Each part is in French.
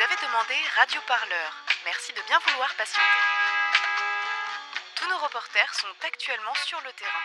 Vous avez demandé Radio Parleur. Merci de bien vouloir patienter. Tous nos reporters sont actuellement sur le terrain.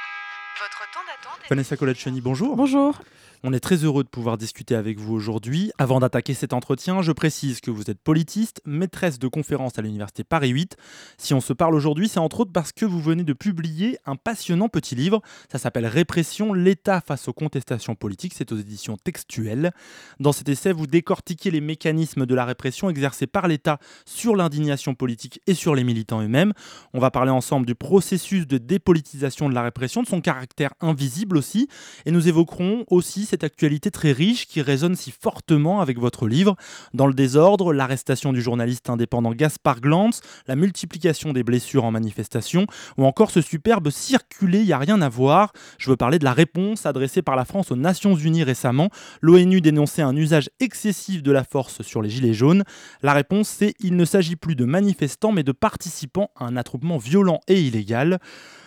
Votre temps d'attente est... Vanessa Colaccioni, bonjour. Bonjour. On est très heureux de pouvoir discuter avec vous aujourd'hui. Avant d'attaquer cet entretien, je précise que vous êtes politiste, maîtresse de conférence à l'Université Paris 8. Si on se parle aujourd'hui, c'est entre autres parce que vous venez de publier un passionnant petit livre. Ça s'appelle Répression, l'État face aux contestations politiques. C'est aux éditions textuelles. Dans cet essai, vous décortiquez les mécanismes de la répression exercés par l'État sur l'indignation politique et sur les militants eux-mêmes. On va parler ensemble du processus de dépolitisation de la répression, de son caractère invisible aussi. Et nous évoquerons aussi cette actualité très riche qui résonne si fortement avec votre livre. Dans le désordre, l'arrestation du journaliste indépendant Gaspard Glantz, la multiplication des blessures en manifestation, ou encore ce superbe circulé, il n'y a rien à voir. Je veux parler de la réponse adressée par la France aux Nations Unies récemment. L'ONU dénonçait un usage excessif de la force sur les Gilets jaunes. La réponse, c'est il ne s'agit plus de manifestants, mais de participants à un attroupement violent et illégal.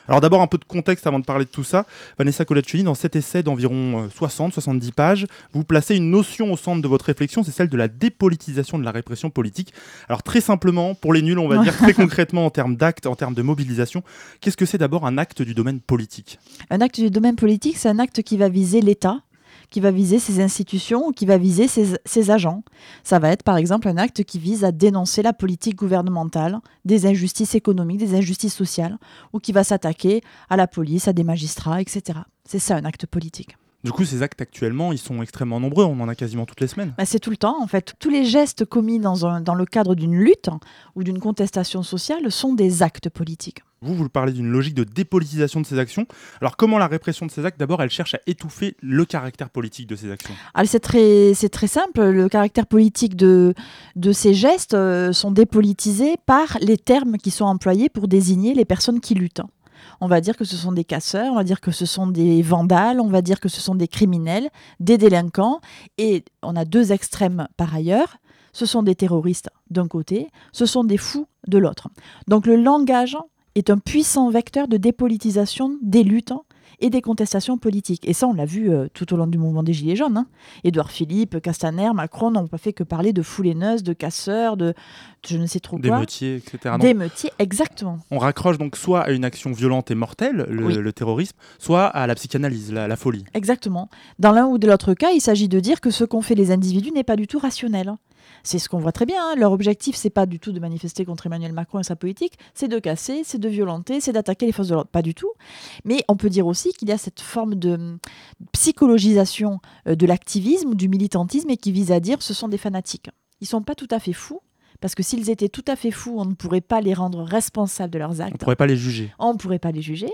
Alors d'abord un peu de contexte avant de parler de tout ça. Vanessa Colaccioni, dans cet essai d'environ 60-70 pages, vous placez une notion au centre de votre réflexion, c'est celle de la dépolitisation de la répression politique. Alors très simplement, pour les nuls, on va dire très concrètement en termes d'actes, en termes de mobilisation, qu'est-ce que c'est d'abord un acte du domaine politique? Un acte du domaine politique, c'est un acte qui va viser l'État, qui va viser ses institutions, qui va viser ses, ses, agents. Ça va être par exemple un acte qui vise à dénoncer la politique gouvernementale, des injustices économiques, des injustices sociales, ou qui va s'attaquer à la police, à des magistrats, etc. C'est ça un acte politique. Du coup, ces actes actuellement, ils sont extrêmement nombreux, on en a quasiment toutes les semaines. Bah, c'est tout le temps, en fait. Tous les gestes commis dans, un, dans le cadre d'une lutte ou d'une contestation sociale sont des actes politiques. Vous, vous parlez d'une logique de dépolitisation de ces actions. Alors comment la répression de ces actes, d'abord, elle cherche à étouffer le caractère politique de ces actions? Alors c'est très, très simple. Le caractère politique de, de ces gestes euh, sont dépolitisés par les termes qui sont employés pour désigner les personnes qui luttent. On va dire que ce sont des casseurs, on va dire que ce sont des vandales, on va dire que ce sont des criminels, des délinquants. Et on a deux extrêmes par ailleurs. Ce sont des terroristes d'un côté, ce sont des fous de l'autre. Donc le langage est un puissant vecteur de dépolitisation des luttes et des contestations politiques. Et ça, on l'a vu euh, tout au long du mouvement des Gilets jaunes. Hein. Édouard Philippe, Castaner, Macron n'ont pas fait que parler de fouleineuses, de casseurs, de je ne sais trop quoi. D'émeutiers, etc. D'émeutiers, exactement. On raccroche donc soit à une action violente et mortelle, le, oui. le terrorisme, soit à la psychanalyse, la, la folie. Exactement. Dans l'un ou de l'autre cas, il s'agit de dire que ce qu'ont fait les individus n'est pas du tout rationnel. C'est ce qu'on voit très bien. Hein. Leur objectif, c'est pas du tout de manifester contre Emmanuel Macron et sa politique, c'est de casser, c'est de violenter, c'est d'attaquer les forces de l'ordre. Pas du tout. Mais on peut dire aussi qu'il y a cette forme de psychologisation euh, de l'activisme, du militantisme, et qui vise à dire ce sont des fanatiques. Ils sont pas tout à fait fous. Parce que s'ils étaient tout à fait fous, on ne pourrait pas les rendre responsables de leurs actes. On ne pourrait pas les juger. On ne pourrait pas les juger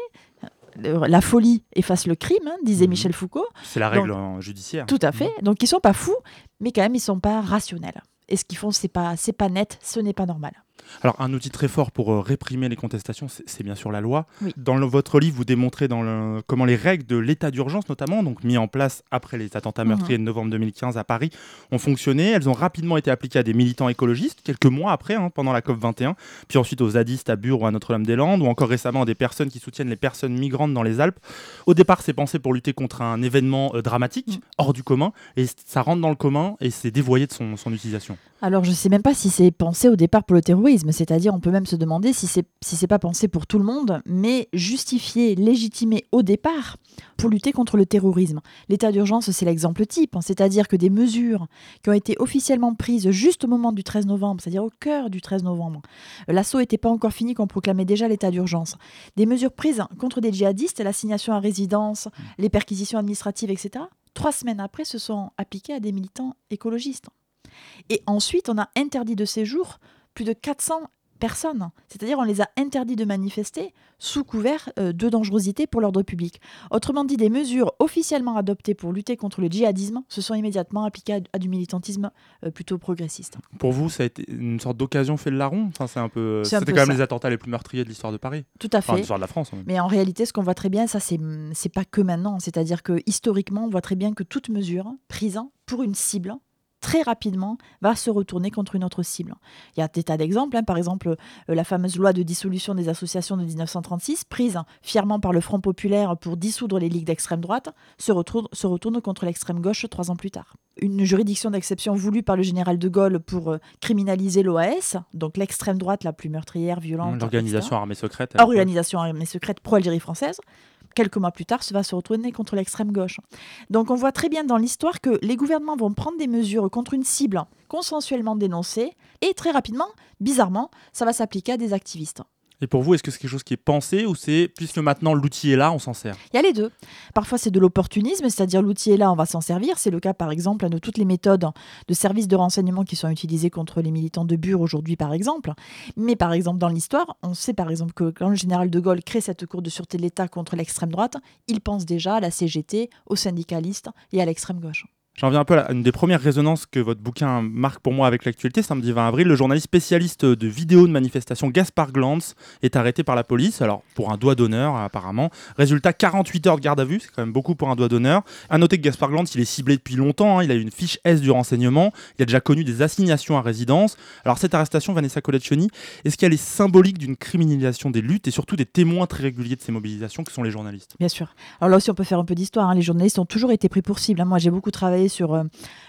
la folie efface le crime, hein, disait mmh. Michel Foucault. C'est la règle Donc, judiciaire. Tout à fait. Mmh. Donc ils sont pas fous, mais quand même ils sont pas rationnels. Et ce qu'ils font, c'est pas, c'est pas net, ce n'est pas normal. Alors, un outil très fort pour euh, réprimer les contestations, c'est bien sûr la loi. Oui. Dans le, votre livre, vous démontrez dans le, comment les règles de l'état d'urgence, notamment, donc mis en place après les attentats meurtriers mmh. de novembre 2015 à Paris, ont fonctionné. Elles ont rapidement été appliquées à des militants écologistes, quelques mois après, hein, pendant la COP 21, puis ensuite aux zadistes à Bure ou à Notre-Dame-des-Landes, ou encore récemment à des personnes qui soutiennent les personnes migrantes dans les Alpes. Au départ, c'est pensé pour lutter contre un événement euh, dramatique, mmh. hors du commun, et ça rentre dans le commun et c'est dévoyé de son, son utilisation. Alors, je ne sais même pas si c'est pensé au départ pour le terrorisme, c'est-à-dire on peut même se demander si c'est si c'est pas pensé pour tout le monde, mais justifié, légitimé au départ pour lutter contre le terrorisme. L'état d'urgence, c'est l'exemple type, hein, c'est-à-dire que des mesures qui ont été officiellement prises juste au moment du 13 novembre, c'est-à-dire au cœur du 13 novembre, l'assaut n'était pas encore fini qu'on proclamait déjà l'état d'urgence. Des mesures prises contre des djihadistes, l'assignation à résidence, les perquisitions administratives, etc. Trois semaines après, se sont appliquées à des militants écologistes. Et ensuite, on a interdit de séjour plus de 400 personnes. C'est-à-dire on les a interdits de manifester sous couvert euh, de dangerosité pour l'ordre public. Autrement dit, des mesures officiellement adoptées pour lutter contre le djihadisme se sont immédiatement appliquées à, du militantisme euh, plutôt progressiste. Pour vous, ça a été une sorte d'occasion fait le larron? Enfin, c'est un peu, C'était quand même ça. les attentats les plus meurtriers de l'histoire de Paris. Tout à fait. Enfin, l'histoire de la France. Mais en réalité, ce qu'on voit très bien, ça, c'est, c'est pas que maintenant. C'est-à-dire que historiquement, on voit très bien que toute mesure prise pour une cible très rapidement, va se retourner contre une autre cible. Il y a des tas d'exemples. Hein. Par exemple, euh, la fameuse loi de dissolution des associations de 1936, prise fièrement par le Front populaire pour dissoudre les ligues d'extrême droite, se retourne, se retourne contre l'extrême gauche trois ans plus tard. Une juridiction d'exception voulue par le général de Gaulle pour euh, criminaliser l'OAS, donc l'extrême droite la plus meurtrière, violente. L'organisation armée secrète. Organisation armée secrète pro-Algérie française quelques mois plus tard, ça va se retourner contre l'extrême gauche. Donc on voit très bien dans l'histoire que les gouvernements vont prendre des mesures contre une cible consensuellement dénoncée, et très rapidement, bizarrement, ça va s'appliquer à des activistes. Et pour vous, est-ce que c'est quelque chose qui est pensé ou c'est puisque maintenant l'outil est là, on s'en sert? Il y a les deux. Parfois c'est de l'opportunisme, c'est-à-dire l'outil est là, on va s'en servir. C'est le cas par exemple de toutes les méthodes de services de renseignement qui sont utilisées contre les militants de Bure aujourd'hui par exemple. Mais par exemple dans l'histoire, on sait par exemple que quand le général de Gaulle crée cette cour de sûreté de l'État contre l'extrême droite, il pense déjà à la CGT, aux syndicalistes et à l'extrême gauche. J'en viens un peu à une des premières résonances que votre bouquin marque pour moi avec l'actualité. Samedi 20 avril, le journaliste spécialiste de vidéos de manifestation Gaspard Glantz est arrêté par la police, alors pour un doigt d'honneur apparemment. Résultat, 48 heures de garde à vue, c'est quand même beaucoup pour un doigt d'honneur. À noter que Gaspard Glantz, il est ciblé depuis longtemps, hein. il a une fiche S du renseignement, il a déjà connu des assignations à résidence. Alors cette arrestation, Vanessa Coleccioni, est-ce qu'elle est symbolique d'une criminalisation des luttes et surtout des témoins très réguliers de ces mobilisations que sont les journalistes? Bien sûr. Alors là aussi, on peut faire un peu d'histoire. Hein. Les journalistes ont toujours été pris pour cible. Hein. Moi, j'ai beaucoup travaillé sur euh,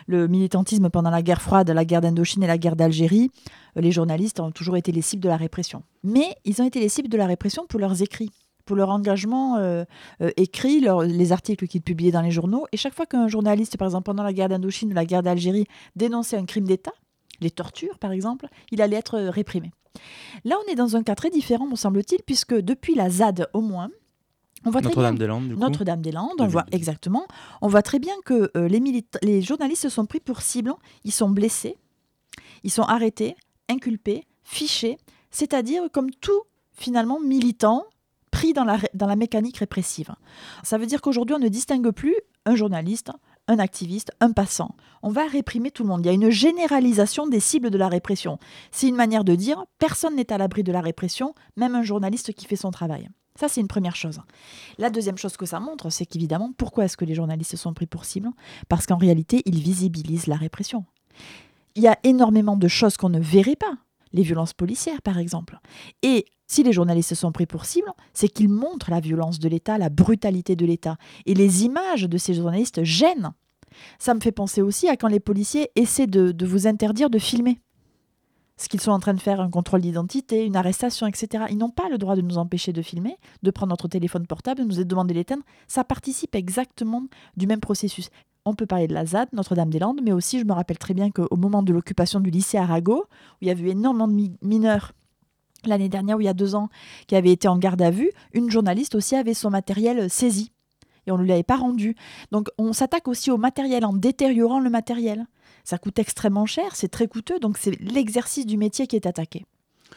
le militantisme pendant la guerre froide, la guerre d'Indochine et la guerre d'Algérie. Euh, les journalistes ont toujours été les cibles de la répression. Mais ils ont été les cibles de la répression pour leurs écrits pour leur engagement euh, écrit, les articles qu'ils publiaient dans les journaux. Et chaque fois qu'un journaliste, par exemple pendant la guerre d'Indochine ou la guerre d'Algérie, dénonçait un crime d'État, les tortures par exemple, il allait être réprimé. Là, on est dans un cas très différent, me semble-t-il, puisque depuis la ZAD au moins, notre-Dame-des-Landes, Notre-Dame-des-Landes, on voit exactement. On voit très bien que euh, les, les journalistes se sont pris pour cible. Ils sont blessés, ils sont arrêtés, inculpés, fichés, c'est-à-dire comme tout finalement militant pris dans la, dans la mécanique répressive. Ça veut dire qu'aujourd'hui, on ne distingue plus un journaliste, un activiste, un passant. On va réprimer tout le monde. Il y a une généralisation des cibles de la répression. C'est une manière de dire personne n'est à l'abri de la répression, même un journaliste qui fait son travail. Ça, c'est une première chose. La deuxième chose que ça montre, c'est qu'évidemment, pourquoi est-ce que les journalistes sont pris pour cible? Parce qu'en réalité, ils visibilisent la répression. Il y a énormément de choses qu'on ne verrait pas. Les violences policières, par exemple. Et si les journalistes sont pris pour cible, c'est qu'ils montrent la violence de l'État, la brutalité de l'État. Et les images de ces journalistes gênent. Ça me fait penser aussi à quand les policiers essaient de, de vous interdire de filmer ce qu'ils sont en train de faire, un contrôle d'identité, une arrestation, etc. Ils n'ont pas le droit de nous empêcher de filmer, de prendre notre téléphone portable, de nous demander d'éteindre. Ça participe exactement du même processus. On peut parler de la ZAD, Notre-Dame-des-Landes, mais aussi, je me rappelle très bien qu'au moment de l'occupation du lycée Arago, où il y avait eu énormément de mineurs l'année dernière, ou il y a deux ans, qui avaient été en garde à vue, une journaliste aussi avait son matériel saisi et on ne lui avait pas rendu. Donc on s'attaque aussi au matériel en détériorant le matériel. Ça coûte extrêmement cher, c'est très coûteux, donc c'est l'exercice du métier qui est attaqué.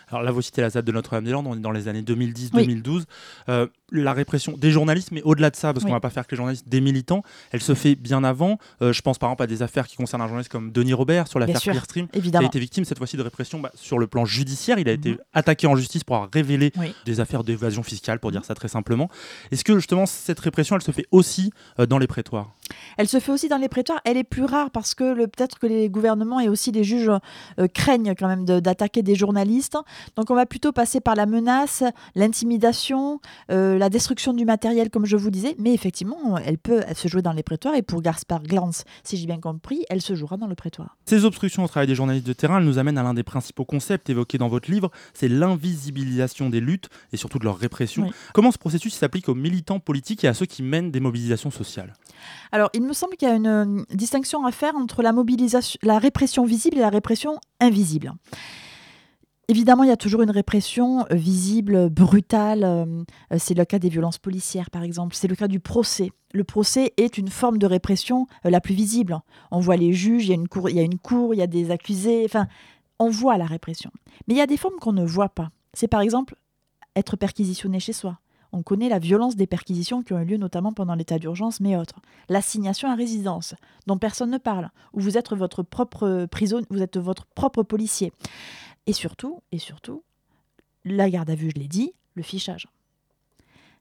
Alors là, vous citez la ZAD de Notre-Dame-des-Landes, on est dans les années 2010-2012. Euh, la répression des journalistes, mais au-delà de ça, parce qu'on ne va pas faire que les journalistes, des militants, elle se fait bien avant. Euh, je pense par exemple à des affaires qui concernent un journaliste comme Denis Robert sur l'affaire Clearstream, qui a été victime cette fois-ci de répression bah, sur le plan judiciaire. Il a été mhm. attaqué en justice pour avoir révélé des affaires d'évasion fiscale, pour dire ça très simplement. Est-ce que justement cette répression, elle se fait aussi euh, dans les prétoires? Elle se fait aussi dans les prétoires. Elle est plus rare parce que peut-être que les gouvernements et aussi les juges craignent quand même d'attaquer des journalistes. Donc on va plutôt passer par la menace, l'intimidation, euh, la destruction du matériel, comme je vous disais. Mais effectivement, elle peut se jouer dans les prétoires. Et pour Gaspard Glantz, si j'ai bien compris, elle se jouera dans le prétoire. Ces obstructions au travail des journalistes de terrain, elles nous amènent à l'un des principaux concepts évoqués dans votre livre, c'est l'invisibilisation des luttes et surtout de leur répression. Comment ce processus s'applique aux militants politiques et à ceux qui mènent des mobilisations sociales? Alors, il me semble qu'il y a une distinction à faire entre la, mobilisation, la répression visible et la répression invisible. Évidemment, il y a toujours une répression euh, visible, brutale. Euh, euh, c'est le cas des violences policières, par exemple. C'est le cas du procès. Le procès est une forme de répression la plus visible. On voit les juges, il y a une cour, il y a, une cour, il y a des accusés. Enfin, on voit la répression. Mais il y a des formes qu'on ne voit pas. C'est par exemple être perquisitionné chez soi. On connaît la violence des perquisitions qui ont eu lieu notamment pendant l'état d'urgence, mais autres. L'assignation à résidence, dont personne ne parle, où vous êtes votre propre prison, vous êtes votre propre policier. Et surtout, et surtout, la garde à vue, je l'ai dit, le fichage.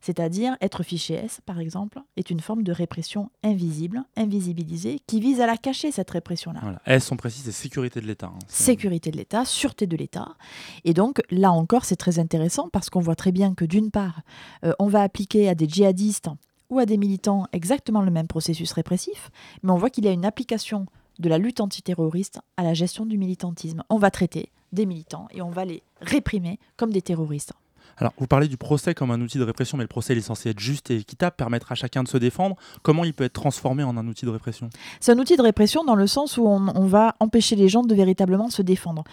C'est-à-dire être fiché S, par exemple, est une forme de répression invisible, invisibilisée, qui vise à la cacher, cette répression-là. Voilà. S, on précise, c'est sécurité de l'État. hein. Sécurité de l'État, sûreté de l'État. Et donc, là encore, c'est très intéressant parce qu'on voit très bien que d'une part, euh, on va appliquer à des djihadistes ou à des militants exactement le même processus répressif, mais on voit qu'il y a une application de la lutte antiterroriste à la gestion du militantisme. On va traiter des militants et on va les réprimer comme des terroristes. Alors, vous parlez du procès comme un outil de répression, mais le procès il est censé être juste et équitable, permettre à chacun de se défendre. Comment il peut être transformé en un outil de répression? C'est un outil de répression dans le sens où on, on va empêcher les gens de véritablement se défendre.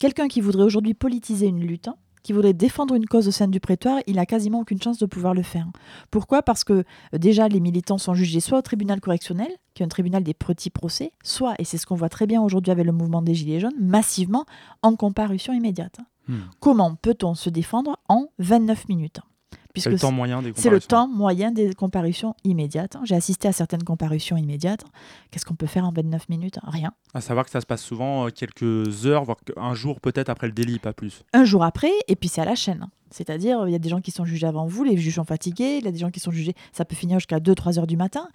Quelqu'un qui voudrait aujourd'hui politiser une lutte, hein, qui voudrait défendre une cause au sein du prétoire, il a quasiment aucune chance de pouvoir le faire. Pourquoi? Parce que euh, déjà les militants sont jugés soit au tribunal correctionnel, qui est un tribunal des petits procès, soit, et c'est ce qu'on voit très bien aujourd'hui avec le mouvement des Gilets jaunes, massivement en comparution immédiate. Hmm. Comment peut-on se défendre en 29 minutes? C'est le temps moyen des c'est le comparaisons. temps moyen des comparutions immédiates. J'ai assisté à certaines comparutions immédiates. Qu'est-ce qu'on peut faire en 29 minutes? Rien. À savoir que ça se passe souvent euh, quelques heures, voire un jour peut-être après le délit, pas plus. Un jour après, et puis c'est à la chaîne. C'est-à-dire, il y a des gens qui sont jugés avant vous, les juges sont fatigués, il y a des gens qui sont jugés, ça peut finir jusqu'à 2-3 heures du matin.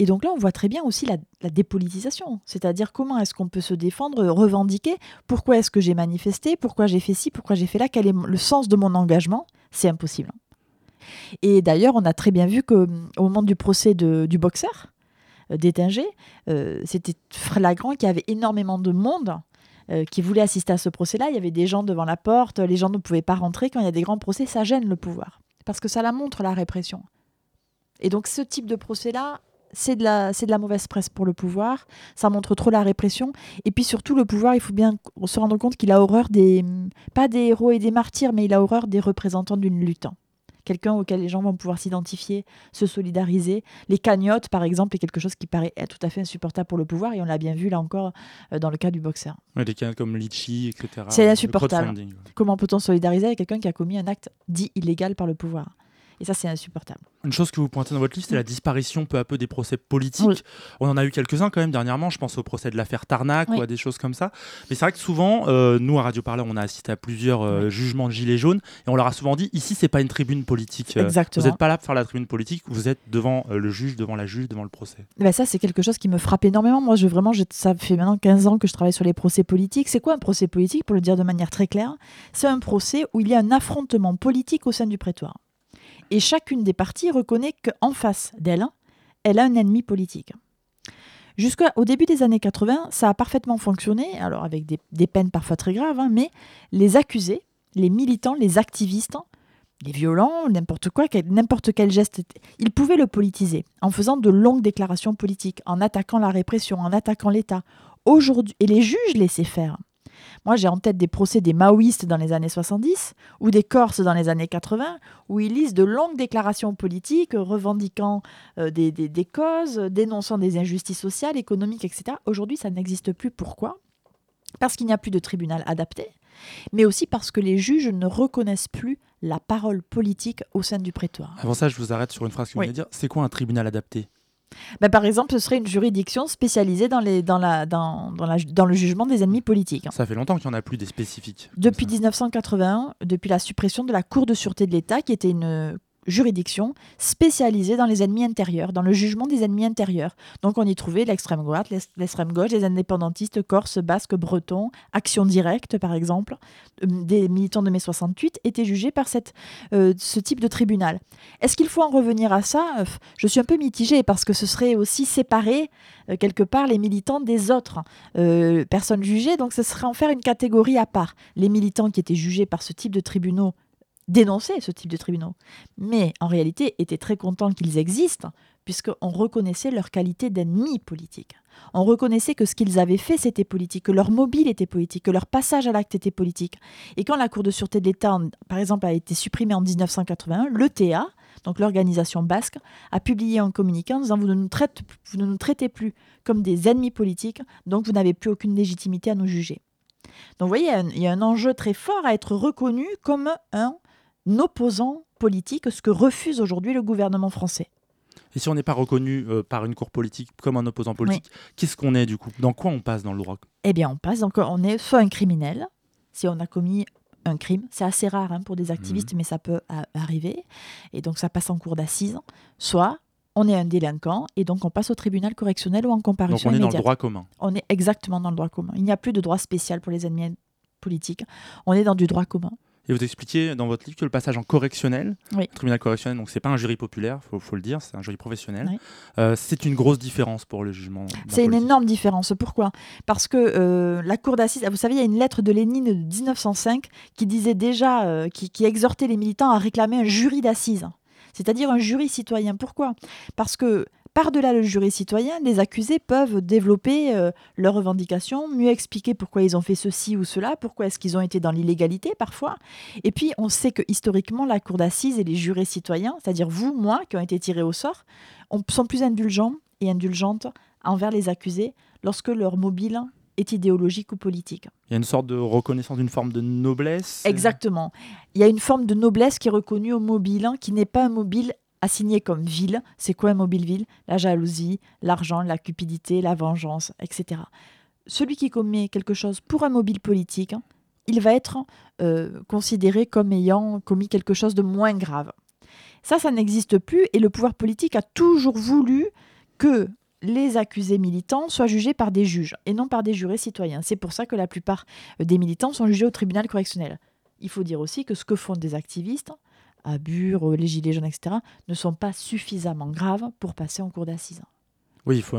Et donc là, on voit très bien aussi la, la dépolitisation. C'est-à-dire comment est-ce qu'on peut se défendre, revendiquer, pourquoi est-ce que j'ai manifesté, pourquoi j'ai fait ci, pourquoi j'ai fait là, quel est le sens de mon engagement? C'est impossible. Et d'ailleurs, on a très bien vu qu'au moment du procès du boxeur, euh, d'Étinger, euh, c'était flagrant qu'il y avait énormément de monde euh, qui voulait assister à ce procès-là. Il y avait des gens devant la porte, les gens ne pouvaient pas rentrer. Quand il y a des grands procès, ça gêne le pouvoir. Parce que ça la montre, la répression. Et donc ce type de procès-là, c'est de, la, c'est de la mauvaise presse pour le pouvoir. Ça montre trop la répression. Et puis surtout, le pouvoir, il faut bien se rendre compte qu'il a horreur des... Pas des héros et des martyrs, mais il a horreur des représentants d'une lutte. Quelqu'un auquel les gens vont pouvoir s'identifier, se solidariser. Les cagnottes, par exemple, est quelque chose qui paraît être tout à fait insupportable pour le pouvoir. Et on l'a bien vu, là encore, euh, dans le cas du boxeur. Ouais, Des cas comme Litchi, etc. C'est Le insupportable. Comment peut-on solidariser avec quelqu'un qui a commis un acte dit illégal par le pouvoir? Et ça, c'est insupportable. Une chose que vous pointez dans votre livre, c'est la disparition peu à peu des procès politiques. Oui. On en a eu quelques-uns quand même dernièrement. Je pense au procès de l'affaire Tarnac Oui. ou à des choses comme ça. Mais c'est vrai que souvent, euh, nous à Radio Parleur, on a assisté à plusieurs euh, jugements de gilets jaunes et on leur a souvent dit ici, c'est pas une tribune politique. Euh, Exactement. Vous n'êtes pas là pour faire la tribune politique. Vous êtes devant le juge, devant la juge, devant le procès. Ben ça, c'est quelque chose qui me frappe énormément. Moi, je, vraiment, je- ça fait maintenant 15 ans que je travaille sur les procès politiques. C'est quoi un procès politique Pour le dire de manière très claire, c'est un procès où il y a un affrontement politique au sein du prétoire. Et chacune des parties reconnaît qu'en face d'elle, elle a un ennemi politique. Jusqu'au début des années 80, ça a parfaitement fonctionné, alors avec des, peines parfois très graves, hein, mais les accusés, les militants, les activistes, les violents, n'importe quoi, n'importe quel geste, ils pouvaient le politiser en faisant de longues déclarations politiques, en attaquant la répression, en attaquant l'État. Aujourd'hui, et les juges laissaient faire. Moi, j'ai en tête des procès des maoïstes dans les années 70 ou des Corses dans les années 80, où ils lisent de longues déclarations politiques revendiquant euh, des, des- des causes, dénonçant des injustices sociales, économiques, etc. Aujourd'hui, ça n'existe plus. Pourquoi? Parce qu'il n'y a plus de tribunal adapté, mais aussi parce que les juges ne reconnaissent plus la parole politique au sein du prétoire. Avant ça, je vous arrête sur une phrase que vous Oui. venez de dire. C'est quoi un tribunal adapté? Ben, par exemple, ce serait une juridiction spécialisée dans, les, dans, la, dans, dans, la- dans le jugement des ennemis politiques. hein. Ça fait longtemps qu'il n'y en a plus des spécifiques. Depuis ça. 1981, depuis la suppression de la Cour de sûreté de l'État, qui était une juridiction spécialisée dans les ennemis intérieurs, dans le jugement des ennemis intérieurs. Donc on y trouvait l'extrême droite, l'ex- l'extrême gauche, les indépendantistes corses, basques, bretons, Action Directe par exemple, euh, des militants de mai 68 étaient jugés par cette, euh, ce type de tribunal. Est-ce qu'il faut en revenir à ça? Euh, Je suis un peu mitigée parce que ce serait aussi séparer quelque part les militants des autres personnes jugées, donc ce serait en faire une catégorie à part. Les militants qui étaient jugés par ce type de tribunaux dénonçaient ce type de tribunaux, mais en réalité étaient très contents qu'ils existent, puisqu'on reconnaissait leur qualité d'ennemis politiques. On reconnaissait que ce qu'ils avaient fait, c'était politique, que leur mobile était politique, que leur passage à l'acte était politique. Et quand la Cour de sûreté de l'État, par exemple, a été supprimée en 1981, l'ETA, donc l'organisation basque, a publié un communiqué en disant vous ne, nous traitez, plus comme des ennemis politiques, donc vous n'avez plus aucune légitimité à nous juger. Donc vous voyez, il y a un enjeu très fort à être reconnu comme un opposant politique, ce que refuse aujourd'hui le gouvernement français. Et si on n'est pas reconnu euh, par une cour politique comme un opposant politique, qu'est-ce qu'on est du coup? Dans quoi on passe dans le droit? Eh bien, on passe donc, on est soit un criminel, si on a commis un crime. C'est assez rare hein, pour des activistes, mais ça peut arriver. Et donc ça passe en cours d'assises. Soit on est un délinquant et donc on passe au tribunal correctionnel ou en comparution Donc on est dans le droit commun. On est exactement dans le droit commun. Il n'y a plus de droit spécial pour les ennemis politiques. On est dans du droit commun. Et vous expliquez dans votre livre que le passage en correctionnel, oui. tribunal correctionnel, donc c'est pas un jury populaire, faut, faut le dire, c'est un jury professionnel. Euh, c'est une grosse différence pour le jugement. C'est une énorme différence. Pourquoi? Parce que euh, la cour d'assises, vous savez, il y a une lettre de Lénine de 1905 qui disait déjà, euh, qui, qui exhortait les militants à réclamer un jury d'assises c'est-à-dire un jury citoyen. Pourquoi? Parce que par-delà le jury citoyen, les accusés peuvent développer euh, leurs revendications, mieux expliquer pourquoi ils ont fait ceci ou cela, pourquoi est-ce qu'ils ont été dans l'illégalité parfois. Et puis, on sait que historiquement, la cour d'assises et les jurés citoyens, c'est-à-dire vous, moi, qui ont été tirés au sort, sont plus indulgents et indulgentes envers les accusés lorsque leur mobile est idéologique ou politique. Il y a une sorte de reconnaissance d'une forme de noblesse Exactement. Il y a une forme de noblesse qui est reconnue au mobile, qui n'est pas un mobile assigné comme ville. C'est quoi un mobile ville? La jalousie, l'argent, la cupidité, la vengeance, etc. Celui qui commet quelque chose pour un mobile politique, hein, il va être euh, considéré comme ayant commis quelque chose de moins grave. Ça, ça n'existe plus et le pouvoir politique a toujours voulu que les accusés militants soient jugés par des juges et non par des jurés citoyens. C'est pour ça que la plupart des militants sont jugés au tribunal correctionnel. Il faut dire aussi que ce que font des activistes, Bure, les Gilets jaunes, etc., ne sont pas suffisamment graves pour passer en cour d'assises. Oui, il faut,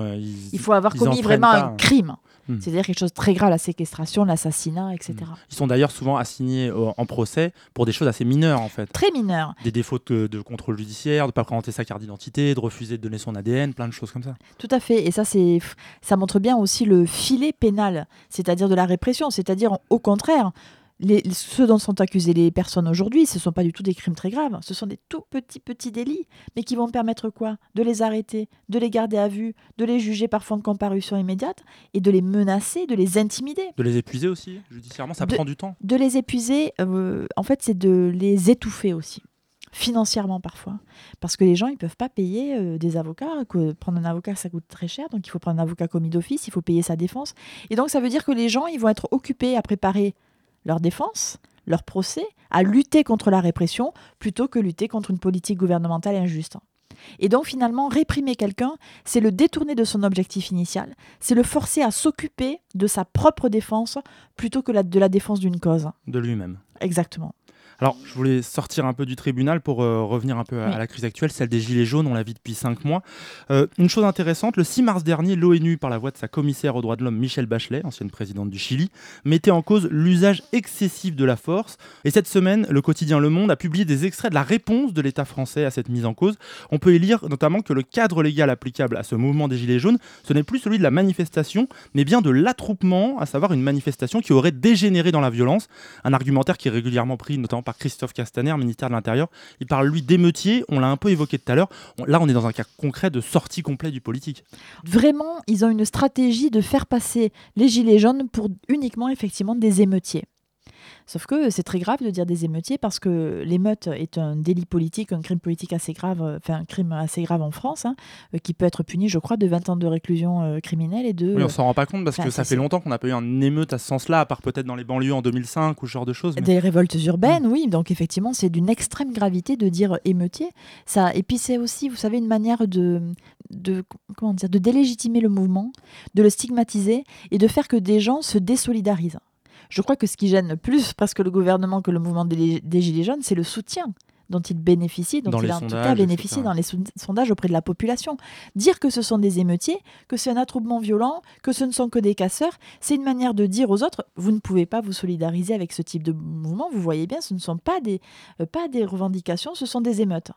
il faut avoir commis vraiment un crime. Hmm. C'est-à-dire quelque chose de très grave, la séquestration, l'assassinat, etc. Hmm. Ils sont d'ailleurs souvent assignés en procès pour des choses assez mineures, en fait. Très mineures. Des défauts de, contrôle judiciaire, de ne pas présenter sa carte d'identité, de refuser de donner son ADN, plein de choses comme ça. Tout à fait. Et ça, ça montre bien aussi le filet pénal, c'est-à-dire de la répression. C'est-à-dire, au contraire, ceux dont sont accusés les personnes aujourd'hui, ce ne sont pas du tout des crimes très graves, ce sont des tout petits petits délits, mais qui vont permettre quoi? De les arrêter, de les garder à vue, de les juger parfois en comparution immédiate et de les menacer, de les intimider. De les épuiser aussi, judiciairement, ça prend du temps. De les épuiser, euh, en fait, c'est de les étouffer aussi financièrement parfois. Parce que les gens, ils ne peuvent pas payer euh, des avocats. Que prendre un avocat, ça coûte très cher. Donc il faut prendre un avocat commis d'office, il faut payer sa défense. Et donc ça veut dire que les gens, ils vont être occupés à préparer leur défense, leur procès, à lutter contre la répression plutôt que lutter contre une politique gouvernementale injuste. Et donc finalement, réprimer quelqu'un, c'est le détourner de son objectif initial, c'est le forcer à s'occuper de sa propre défense plutôt que de la défense d'une cause. De lui-même. Exactement. Alors, je voulais sortir un peu du tribunal pour euh, revenir un peu à, la crise actuelle, celle des Gilets jaunes, on la vit depuis cinq mois. Euh, une chose intéressante, le 6 mars dernier, l'ONU, par la voix de sa commissaire aux droits de l'homme, Michelle Bachelet, ancienne présidente du Chili, mettait en cause l'usage excessif de la force. Et cette semaine, le quotidien Le Monde a publié des extraits de la réponse de l'État français à cette mise en cause. On peut y lire notamment que le cadre légal applicable à ce mouvement des Gilets jaunes, ce n'est plus celui de la manifestation, mais bien de l'attroupement, à savoir une manifestation qui aurait dégénéré dans la violence. Un argumentaire qui est régulièrement pris notamment par Christophe Castaner, ministère de l'Intérieur. Il parle, lui, d'émeutier. On l'a un peu évoqué tout à l'heure. Là, on est dans un cas concret de sortie complète du politique. Vraiment, ils ont une stratégie de faire passer les gilets jaunes pour uniquement, effectivement, des émeutiers. Sauf que c'est très grave de dire des émeutiers parce que l'émeute est un délit politique, un crime politique assez grave, euh, enfin un crime assez grave en France, hein, euh, qui peut être puni, je crois, de 20 ans de réclusion euh, criminelle et de. Oui, on s'en rend pas compte parce que ça fait longtemps qu'on n'a pas eu un émeute à ce sens-là, à part peut-être dans les banlieues en 2005 ou ce genre de choses. Des révoltes urbaines, mm. oui. Donc effectivement, c'est d'une extrême gravité de dire émeutier. Ça, et puis c'est aussi, vous savez, une manière de, de comment dire, de délégitimer le mouvement, de le stigmatiser et de faire que des gens se désolidarisent. Je crois que ce qui gêne plus presque le gouvernement que le mouvement des, Gilets jaunes, c'est le soutien dont il bénéficie, dont il a en tout cas bénéficié dans les sondages auprès de la population. Dire que ce sont des émeutiers, que c'est un attroupement violent, que ce ne sont que des casseurs, c'est une manière de dire aux autres, vous ne pouvez pas vous solidariser avec ce type de mouvement, vous voyez bien, ce ne sont pas des, euh, pas des revendications, ce sont des émeutes.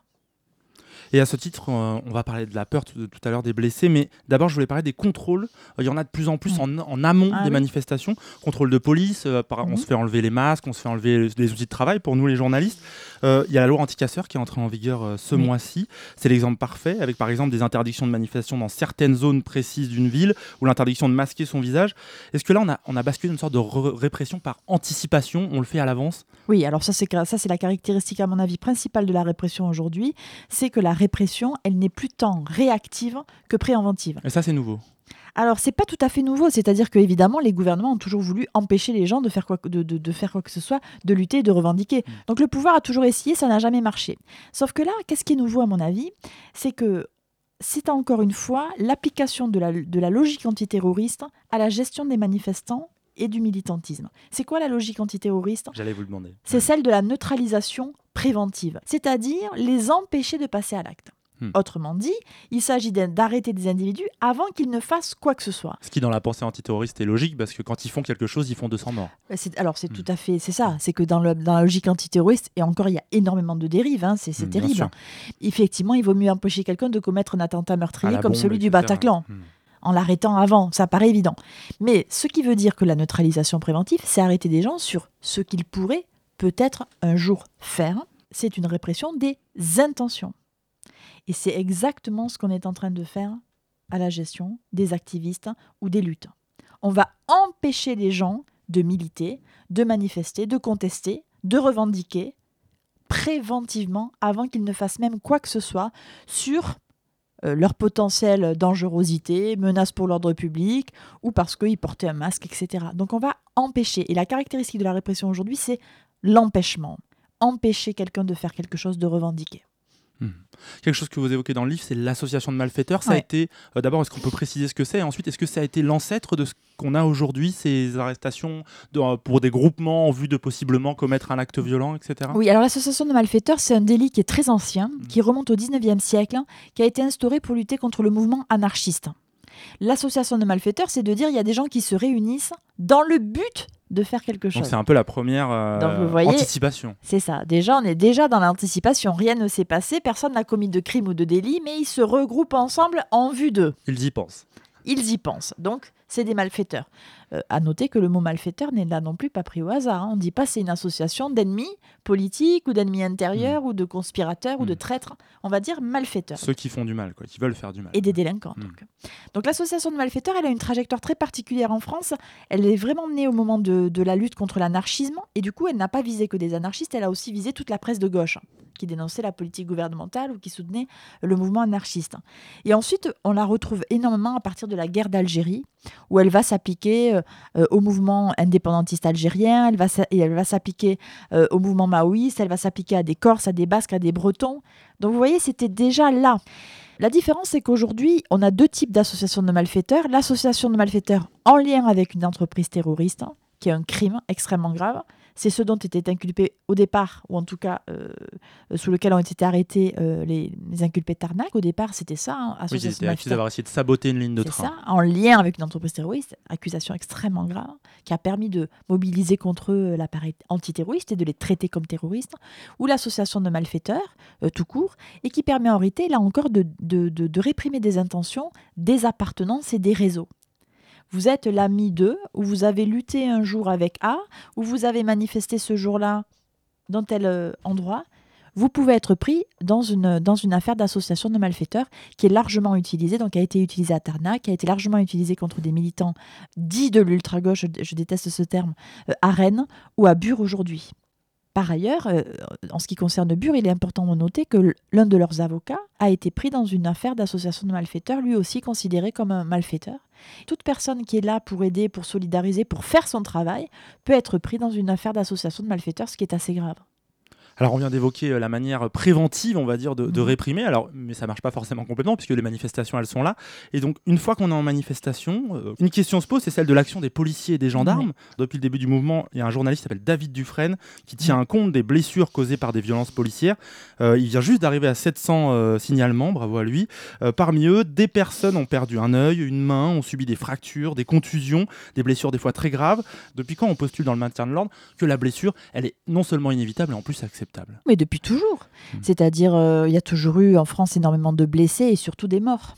Et à ce titre, euh, on va parler de la peur tout, à l'heure des blessés, mais d'abord, je voulais parler des contrôles. Euh, il y en a de plus en plus mm. en, amont ah des manifestations. Contrôle de police, euh, on mm-hmm. se fait enlever les masques, on se fait enlever les outils de travail pour nous, les journalistes. Il y a la loi anti-casseurs qui est entrée en vigueur ce mois-ci. C'est l'exemple parfait, avec par exemple des interdictions de manifestation dans certaines zones précises d'une ville, ou l'interdiction de masquer son visage. Est-ce que là, on a, on a basculé une sorte de répression par anticipation? On le fait à l'avance? Oui, alors ça, c'est la caractéristique, à mon avis, principale de la répression aujourd'hui. C'est que la répression, elle n'est plus tant réactive que préventive. Et ça, c'est nouveau. Alors, c'est pas tout à fait nouveau, c'est-à-dire que évidemment, les gouvernements ont toujours voulu empêcher les gens de faire quoi, de, de- de faire quoi que ce soit, de lutter, de revendiquer. Donc, le pouvoir a toujours essayé, ça n'a jamais marché. Sauf que là, qu'est-ce qui est nouveau à mon avis? C'est que c'est encore une fois l'application de la, de la logique antiterroriste à la gestion des manifestants et du militantisme. C'est quoi la logique antiterroriste? J'allais vous le demander. c'est celle de la neutralisation préventive, c'est-à-dire les empêcher de passer à l'acte. Hmm. Autrement dit, il s'agit d'arrêter des individus avant qu'ils ne fassent quoi que ce soit. Ce qui, dans la pensée antiterroriste, est logique parce que quand ils font quelque chose, ils font 200 morts. C'est- Alors c'est Hmm. tout à fait, c'est ça, c'est que dans, le- dans la logique antiterroriste, et encore il y a énormément de dérives, hein, c'est Hmm, terrible. Effectivement, il vaut mieux empêcher quelqu'un de commettre un attentat meurtrier comme bombe, celui du. Bataclan. En l'arrêtant avant, ça paraît évident. Mais ce qui veut dire que la neutralisation préventive, c'est arrêter des gens sur ce qu'ils pourraient peut-être un jour faire. C'est une répression des intentions. Et c'est exactement ce qu'on est en train de faire à la gestion des activistes ou des luttes. On va empêcher les gens de militer, de manifester, de contester, de revendiquer préventivement avant qu'ils ne fassent même quoi que ce soit sur euh, leur potentielle dangerosité, menace pour l'ordre public, ou parce qu'ils portaient un masque, etc. Donc on va empêcher. Et la caractéristique de la répression aujourd'hui, c'est l'empêchement. Empêcher quelqu'un de faire quelque chose, de revendiquer. Quelque chose que vous évoquez dans le livre, c'est l'association de malfaiteurs. Ça a été, euh, d'abord, est-ce qu'on peut préciser ce que c'est? Ensuite, est-ce que ça a été l'ancêtre de ce qu'on a aujourd'hui, ces arrestations de- euh, pour des groupements en vue de possiblement commettre un acte violent, etc. Oui, alors l'association de malfaiteurs, c'est un délit qui est très ancien, Mm. qui remonte au 19e siècle, qui a été instauré pour lutter contre le mouvement anarchiste. L'association de malfaiteurs, c'est de dire il y a des gens qui se réunissent dans le but de faire quelque Donc chose. c'est un peu la première euh, Donc, voyez- anticipation. C'est ça. Déjà, on est déjà dans l'anticipation. Rien ne s'est passé, personne n'a commis de crime ou de délit, mais ils se regroupent ensemble en vue d'eux. Ils y pensent. Ils y pensent. Donc, c'est des malfaiteurs. Euh, à noter que le mot malfaiteur n'est là non plus pas pris au hasard. hein. On ne dit pas c'est une association d'ennemis politiques ou d'ennemis intérieurs ou de conspirateurs ou de Mm. traîtres. On va dire malfaiteurs. Ceux qui font du mal, quoi, qui veulent faire du mal. Et des délinquants. Mm. Donc, donc l'association de malfaiteurs, elle a une trajectoire très particulière en France. Elle est vraiment née au moment de, de la lutte contre l'anarchisme. Et du coup, elle n'a pas visé que des anarchistes, elle a aussi visé toute la presse de gauche qui dénonçait la politique gouvernementale ou qui soutenait le mouvement anarchiste. Et ensuite, on la retrouve énormément à partir de la guerre d'Algérie, où elle va s'appliquer euh, euh, au mouvement indépendantiste algérien, elle va, elle va s'appliquer euh, au mouvement maoïste, elle va s'appliquer à des Corses, à des Basques, à des Bretons. Donc vous voyez, c'était déjà là. La différence, c'est qu'aujourd'hui, on a deux types d'associations de malfaiteurs. L'association de malfaiteurs en lien avec une entreprise terroriste, hein, qui est un crime extrêmement grave. C'est ce dont étaient inculpés au départ, ou en tout cas euh, euh, sous lequel ont été arrêtés euh, les, les inculpés de Tarnac. Au départ, c'était ça, hein, Oui, ils étaient accusés d'avoir essayé de saboter une ligne de C'est train. ça, en lien avec une entreprise terroriste, accusation extrêmement grave, qui a permis de mobiliser contre eux l'appareil antiterroriste et de les traiter comme terroristes, ou l'association de malfaiteurs, euh, tout court, et qui permet en réalité, là encore, de, de- de- de réprimer des intentions, des appartenances et des réseaux. Vous êtes l'ami d'eux, ou vous avez lutté un jour avec A, ou vous avez manifesté ce jour-là dans tel euh, endroit, vous pouvez être pris dans une, affaire d'association de malfaiteurs qui est largement utilisée, donc a été utilisée à Tarnac, qui a été largement utilisée contre des militants dits de l'ultra-gauche, je, déteste ce terme, euh, à Rennes ou à Bure aujourd'hui. Par ailleurs, euh, en ce qui concerne Bure, il est important de noter que l'un de leurs avocats a été pris dans une affaire d'association de malfaiteurs, lui aussi considéré comme un malfaiteur. Toute personne qui est là pour aider, pour solidariser, pour faire son travail, peut être pris dans une affaire d'association de malfaiteurs, ce qui est assez grave. Alors on vient d'évoquer euh, la manière préventive, on va dire, de, de Mhm. réprimer. Alors, mais ça marche pas forcément complètement puisque les manifestations elles sont là. Et donc une fois qu'on est en manifestation, euh, une question se pose, c'est celle de l'action des policiers et des gendarmes. Depuis le début du mouvement, il y a un journaliste qui s'appelle David Dufresne qui tient un compte des blessures causées par des violences policières. Euh, il vient juste d'arriver à 700 euh, signalements, bravo à lui. Euh, parmi eux, des personnes ont perdu un œil, une main, ont subi des fractures, des contusions, des blessures des fois très graves. Depuis quand on postule dans le maintien de l'ordre que la blessure, elle est non seulement inévitable, mais en plus acceptable Mais depuis toujours. Mm. C'est-à-dire, euh, il y a toujours eu en France énormément de blessés et surtout des morts.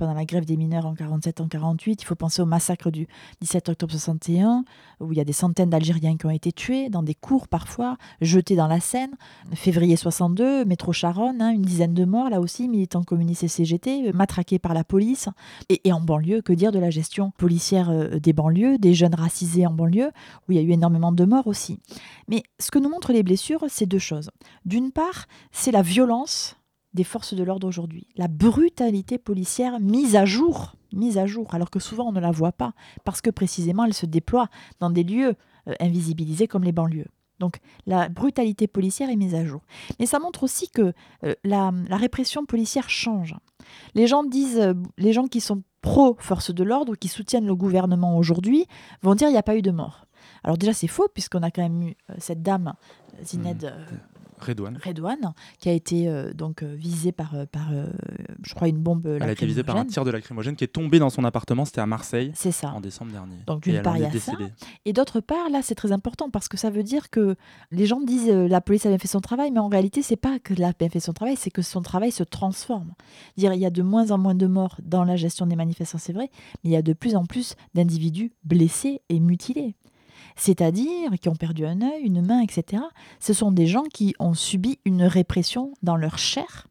Pendant la grève des mineurs en 47, en 48, il faut penser au massacre du 17 octobre 61, où il y a des centaines d'Algériens qui ont été tués, dans des cours parfois, jetés dans la Seine. Février 62, métro Charonne, hein, une dizaine de morts, là aussi, militants communistes et CGT, euh, matraqués par la police. Et, en banlieue, que dire de la gestion policière euh, des banlieues, des jeunes racisés en banlieue, où il y a eu énormément de morts aussi. Mais ce que nous montrent les blessures, c'est deux choses. D'une part, c'est la violence des forces de l'ordre aujourd'hui. La brutalité policière mise à jour, mise à jour, alors que souvent on ne la voit pas, parce que précisément elle se déploie dans des lieux euh, invisibilisés comme les banlieues. Donc la brutalité policière est mise à jour. Mais ça montre aussi que euh, la, répression policière change. Les gens disent, euh, les gens qui sont pro forces de l'ordre, qui soutiennent le gouvernement aujourd'hui, vont dire il n'y a pas eu de mort. Alors déjà c'est faux puisqu'on a quand même eu cette dame Zined mmh. Redouane. qui a été euh, donc euh, visée par, euh, par je crois, une bombe Elle a été visée par un tir de lacrymogène qui est tombé dans son appartement, c'était à Marseille. C'est ça. En décembre dernier. Donc d'une part, il y a ça. Et d'autre part, là, c'est très important parce que ça veut dire que les gens disent la police a bien fait son travail, mais en réalité, c'est pas que la a bien fait son travail, c'est que son travail se transforme. Dire, il y a de moins en moins de morts dans la gestion des manifestants, c'est vrai, mais il y a de plus en plus d'individus blessés et mutilés c'est-à-dire qui ont perdu un œil, une main, etc. Ce sont des gens qui ont subi une répression dans leur chair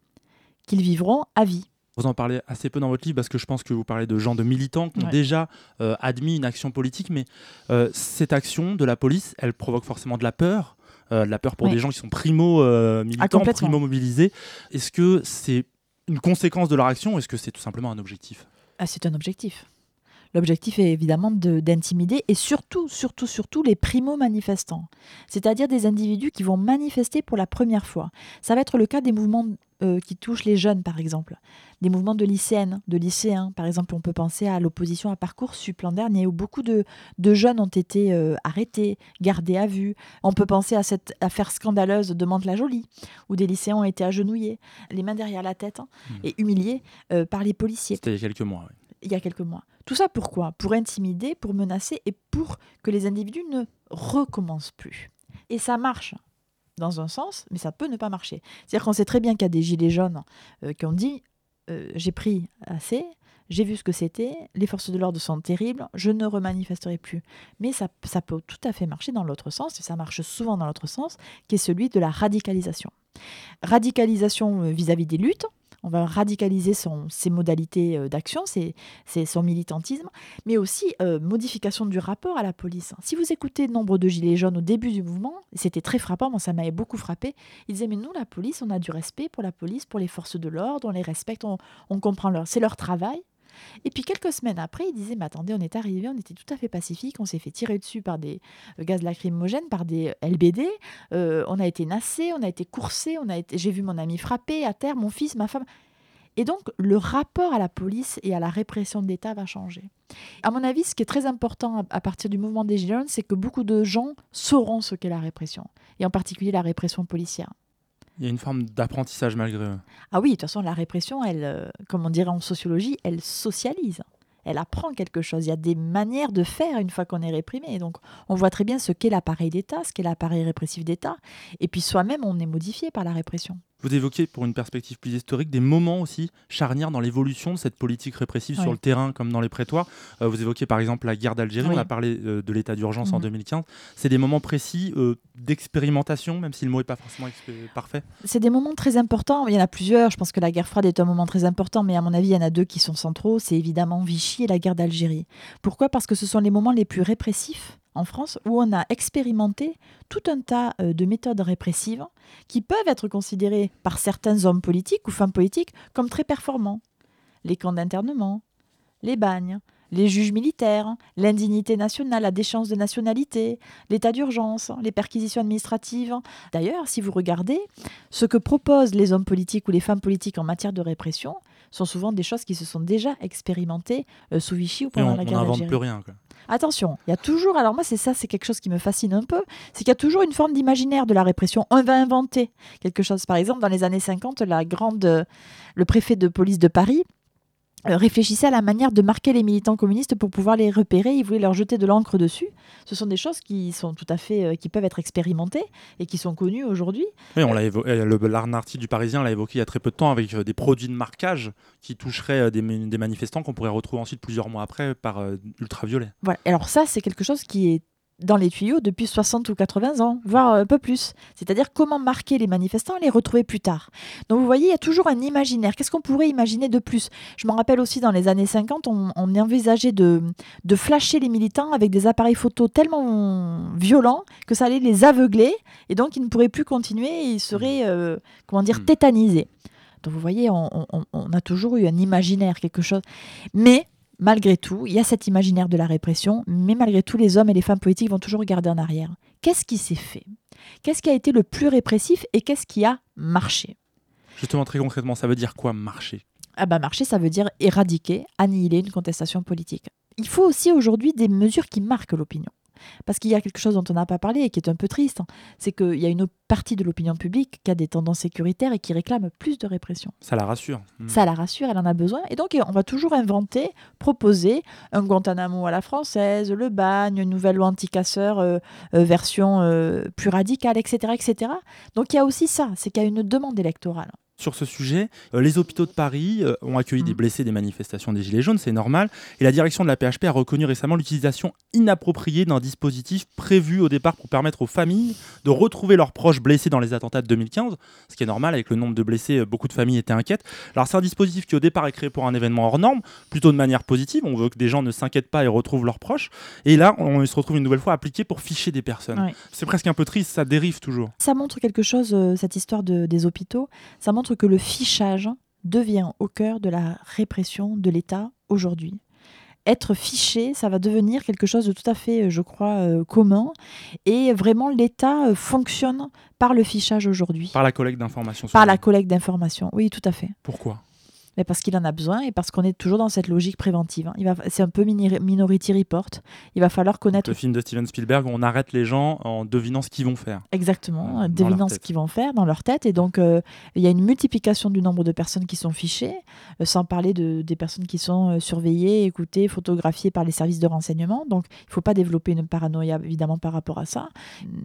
qu'ils vivront à vie. Vous en parlez assez peu dans votre livre parce que je pense que vous parlez de gens, de militants qui ont déjà euh, admis une action politique, mais euh, cette action de la police, elle provoque forcément de la peur, euh, de la peur pour des gens qui sont primo militants, ah, primo mobilisés. Est-ce que c'est une conséquence de leur action ou est-ce que c'est tout simplement un objectif? Ah, C'est un objectif. L'objectif est évidemment d'intimider et surtout, surtout, surtout les primo-manifestants, c'est-à-dire des individus qui vont manifester pour la première fois. Ça va être le cas des mouvements euh, qui touchent les jeunes, par exemple, des mouvements de lycéennes, de lycéens. Par exemple, on peut penser à l'opposition à Parcoursup l'an dernier, où beaucoup de, jeunes ont été euh, arrêtés, gardés à vue. On peut penser à cette affaire scandaleuse de Mantes-la-Jolie, où des lycéens ont été agenouillés, les mains derrière la tête, hein, mmh. et humiliés euh, par les policiers. C'était il y a quelques mois, oui il y a quelques mois. Tout ça pourquoi? Pour intimider, pour menacer et pour que les individus ne recommencent plus. Et ça marche dans un sens, mais ça peut ne pas marcher. C'est-à-dire qu'on sait très bien qu'il y a des gilets jaunes euh, qui ont dit euh, j'ai pris assez, j'ai vu ce que c'était, les forces de l'ordre sont terribles, je ne remanifesterai plus. Mais ça, peut tout à fait marcher dans l'autre sens, et ça marche souvent dans l'autre sens, qui est celui de la radicalisation. Radicalisation euh, vis-à-vis des luttes, on va radicaliser ses modalités euh, d'action, son militantisme, mais aussi euh, modification du rapport à la police. Si vous écoutez nombre de gilets jaunes au début du mouvement, c'était très frappant, moi ça m'avait beaucoup frappé, ils disaient mais nous la police, on a du respect pour la police, pour les forces de l'ordre, on les respecte, on, on comprend leur, c'est leur travail, et puis quelques semaines après, il disait, mais attendez, on est arrivé, on était tout à fait pacifique, on s'est fait tirer dessus par des euh, gaz lacrymogènes, par des euh, LBD, euh, on a été nassé, on a été coursé, on a été... j'ai vu mon ami frappé à terre, mon fils, ma femme. Et donc, le rapport à la police et à la répression de l'État va changer. À mon avis, ce qui est très important à partir du mouvement des Gilets c'est que beaucoup de gens sauront ce qu'est la répression, et en particulier la répression policière. Il y a une forme d'apprentissage malgré eux. Ah oui, de toute façon, la répression, elle, euh, comme on dirait en sociologie, elle socialise. Elle apprend quelque chose. Il y a des manières de faire une fois qu'on est réprimé. donc, on voit très bien ce qu'est l'appareil d'État, ce qu'est l'appareil répressif d'État. Et puis, soi-même, on est modifié par la répression. Vous évoquez, pour une perspective plus historique, des moments aussi charnières dans l'évolution de cette politique répressive sur le terrain comme dans les prétoires. Euh, vous évoquez par exemple la guerre d'Algérie, on a parlé euh, de l'état d'urgence en 2015. Mhm. C'est des moments précis euh, d'expérimentation, même si le mot n'est pas forcément parfait C'est des moments très importants. Il y en a plusieurs. Je pense que la guerre froide est un moment très important, mais à mon avis, il y en a deux qui sont centraux. C'est évidemment Vichy et la guerre d'Algérie. Pourquoi? Parce que ce sont les moments les plus répressifs en France où on a expérimenté tout un tas euh, de méthodes répressives qui peuvent être considérées par certains hommes politiques ou femmes politiques comme très performants. Les camps d'internement, les bagnes, les juges militaires, l'indignité nationale, la déchéance de nationalité, l'état d'urgence, les perquisitions administratives. D'ailleurs, si vous regardez, ce que proposent les hommes politiques ou les femmes politiques en matière de répression sont souvent des choses qui se sont déjà expérimentées euh, sous Vichy ou pendant la guerre d'Algérie. On plus rien. Attention, il y a toujours, alors moi c'est ça, c'est quelque chose qui me fascine un peu, c'est qu'il y a toujours une forme d'imaginaire de la répression. On va inventer quelque chose. Par exemple, dans les années 50, la grande, le préfet de police de Paris euh, réfléchissait à la manière de marquer les militants communistes pour pouvoir les repérer. Il voulait leur jeter de l'encre dessus. Ce sont des choses qui sont tout à fait, euh, qui peuvent être expérimentées et qui sont connues aujourd'hui. Oui, on l'a évoqué. L'arnarty du Parisien l'a évoqué il y a très peu de temps avec euh, des produits de marquage qui toucheraient des, des manifestants qu'on pourrait retrouver ensuite plusieurs mois après par ultraviolet. Voilà. Alors ça, c'est quelque chose qui est dans les tuyaux depuis 60 ou 80 ans, voire un peu plus. C'est-à-dire comment marquer les manifestants et les retrouver plus tard. Donc vous voyez, il y a toujours un imaginaire. Qu'est-ce qu'on pourrait imaginer de plus? Je me rappelle aussi dans les années 50, on, on envisageait de, de flasher les militants avec des appareils photo tellement violents que ça allait les aveugler et donc ils ne pourraient plus continuer et ils seraient, euh, comment dire, mmh. tétanisés. Donc vous voyez, on, on- on a toujours eu un imaginaire, quelque chose. Mais malgré tout, il y a cet imaginaire de la répression, mais malgré tout, les hommes et les femmes politiques vont toujours regarder en arrière. Qu'est-ce qui s'est fait? Qu'est-ce qui a été le plus répressif et qu'est-ce qui a marché? Justement, très concrètement, ça veut dire quoi marcher? Ah bah marcher, ça veut dire éradiquer, annihiler une contestation politique. Il faut aussi aujourd'hui des mesures qui marquent l'opinion. Parce qu'il y a quelque chose dont on n'a pas parlé et qui est un peu triste, hein. c'est qu'il y a une partie de l'opinion publique qui a des tendances sécuritaires et qui réclame plus de répression. Ça la rassure. Hmm. Ça la rassure, elle en a besoin. Et donc, on va toujours inventer, proposer un Guantanamo à la française, le bagne, une nouvelle loi anti-casseur, euh, euh, version euh, plus radicale, etc., etc. Donc, il y a aussi ça, c'est qu'il y a une demande électorale. Sur ce sujet, euh, les hôpitaux de Paris euh, ont accueilli des Mm. blessés des manifestations des Gilets jaunes, c'est normal. Et la direction de la PHP a reconnu récemment l'utilisation inappropriée d'un dispositif prévu au départ pour permettre aux familles de retrouver leurs proches blessés dans les attentats de 2015, ce qui est normal avec le nombre de blessés, euh, beaucoup de familles étaient inquiètes. Alors c'est un dispositif qui au départ est créé pour un événement hors norme, plutôt de manière positive, on veut que des gens ne s'inquiètent pas et retrouvent leurs proches. Et là, on se retrouve une nouvelle fois appliqué pour ficher des personnes. Ouais. C'est presque un peu triste, ça dérive toujours. Ça montre quelque chose, euh, cette histoire de- des hôpitaux, ça montre que le fichage devient au cœur de la répression de l'État aujourd'hui. Être fiché, ça va devenir quelque chose de tout à fait, euh, je crois, euh, commun. Et vraiment, l'État euh, fonctionne par le fichage aujourd'hui. Par la collecte d'informations. Par la collecte d'informations. Oui, tout à fait. Pourquoi? Mais parce qu'il en a besoin et parce qu'on est toujours dans cette logique préventive. hein. Il va, c'est un peu mini- Minority Report. Il va falloir connaître Le film de Steven Spielberg, où on arrête les gens en devinant ce qu'ils vont faire. exactement, dans devinant ce qu'ils vont faire dans leur tête. Et donc, euh, il y a une multiplication du nombre de personnes qui sont fichées, euh, sans parler de, des personnes qui sont euh, surveillées, écoutées, photographiées par les services de renseignement. Donc, il ne faut pas développer une paranoïa, évidemment, par rapport à ça.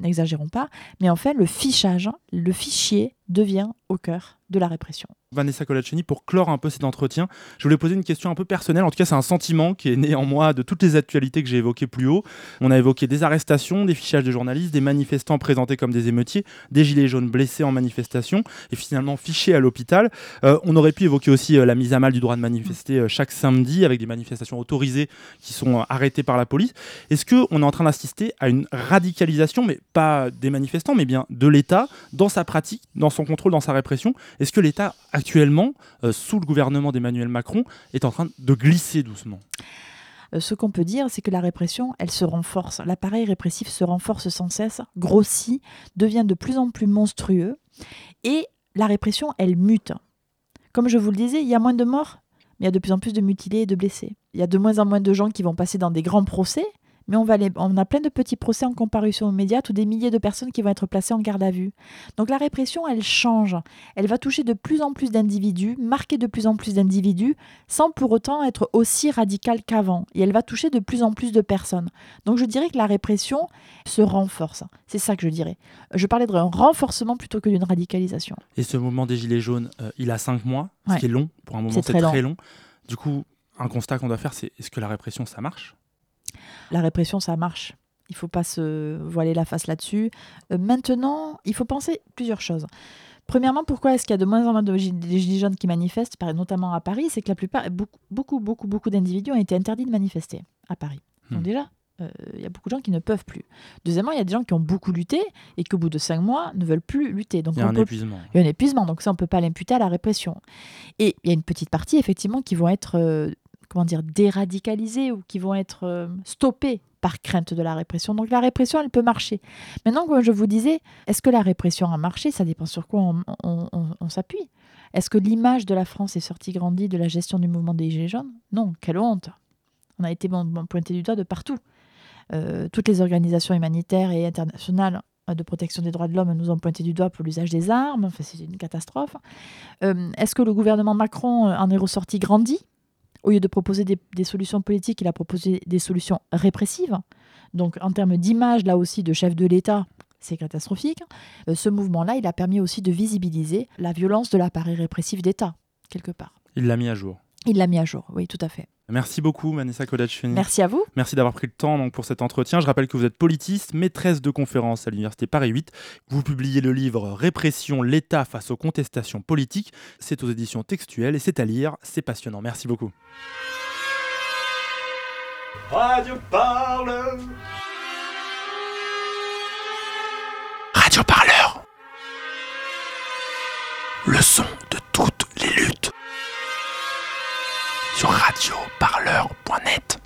N'exagérons pas. Mais en fait, le fichage, le fichier devient au cœur de la répression. Vanessa Colaccini, pour clore un peu cet entretien, je voulais poser une question un peu personnelle. En tout cas, c'est un sentiment qui est né en moi de toutes les actualités que j'ai évoquées plus haut. On a évoqué des arrestations, des fichages de journalistes, des manifestants présentés comme des émeutiers, des gilets jaunes blessés en manifestation et finalement fichés à l'hôpital. Euh, on aurait pu évoquer aussi euh, la mise à mal du droit de manifester euh, chaque samedi avec des manifestations autorisées qui sont arrêtées par la police. Est-ce qu'on est en train d'assister à une radicalisation, mais pas des manifestants, mais bien de l'État dans sa pratique, dans son contrôle, dans sa répression Est-ce que l'État actuellement, euh, sous le gouvernement d'Emmanuel Macron, est en train de glisser doucement? Euh, ce qu'on peut dire, c'est que la répression, elle se renforce. L'appareil répressif se renforce sans cesse, grossit, devient de plus en plus monstrueux. Et la répression, elle mute. Comme je vous le disais, il y a moins de morts, mais il y a de plus en plus de mutilés et de blessés. Il y a de moins en moins de gens qui vont passer dans des grands procès, mais on, va les- on a plein de petits procès en comparution immédiate ou des milliers de personnes qui vont être placées en garde à vue. Donc la répression, elle change. Elle va toucher de plus en plus d'individus, marquer de plus en plus d'individus, sans pour autant être aussi radicale qu'avant. Et elle va toucher de plus en plus de personnes. Donc je dirais que la répression se renforce. C'est ça que je dirais. Je parlais d'un renforcement plutôt que d'une radicalisation. Et ce mouvement des Gilets jaunes, euh, il a cinq mois, ce Ouais. qui est long. Pour un moment, C'est c'est très très, long. long. Du coup, un constat qu'on doit faire, c'est est-ce que la répression, ça marche? La répression, ça marche. Il faut pas se voiler la face là-dessus. Euh, maintenant, il faut penser plusieurs choses. Premièrement, pourquoi est-ce qu'il y a de moins en moins de gilets jaunes qui manifestent, notamment à Paris? C'est que la plupart, beaucoup, beaucoup, beaucoup, beaucoup d'individus ont été interdits de manifester à Paris. Donc Hmm. déjà, euh, il y a beaucoup de gens qui ne peuvent plus. Deuxièmement, il y a des gens qui ont beaucoup lutté et qui, au bout de cinq mois, ne veulent plus lutter. Donc Il y a on un peut épuisement. il y a un épuisement, donc ça, on ne peut pas l'imputer à la répression. Et il y a une petite partie, effectivement, qui vont être, euh, comment dire, déradicalisés ou qui vont être euh, stoppés par crainte de la répression. Donc la répression, elle peut marcher. Maintenant, comme je vous disais, est-ce que la répression a marché? Ça dépend sur quoi on, s'appuie. Est-ce que l'image de la France est sortie grandie de la gestion du mouvement des Gilets jaunes? Non, quelle honte On a été pointé du doigt de partout. Euh, toutes les organisations humanitaires et internationales euh, de protection des droits de l'homme nous ont pointé du doigt pour l'usage des armes. Enfin, c'est une catastrophe. Est-ce que le gouvernement Macron en est ressorti grandi? Au lieu de proposer des, des solutions politiques, il a proposé des solutions répressives. Donc, en termes d'image, là aussi, de chef de l'État, c'est catastrophique. Euh, ce mouvement-là, il a permis aussi de visibiliser la violence de l'appareil répressif d'État, quelque part. Il l'a mis à jour. Il l'a mis à jour, oui, tout à fait. Merci beaucoup, Vanessa Kodachfeni. Merci à vous. Merci d'avoir pris le temps donc, pour cet entretien. Je rappelle que vous êtes politiste, maîtresse de conférences à l'Université Paris 8. Vous publiez le livre Répression, l'État face aux contestations politiques. C'est aux éditions textuelles et c'est à lire. C'est passionnant. Merci beaucoup. Radio Parleur. Radio Parleur. Le son de radioparleur.net.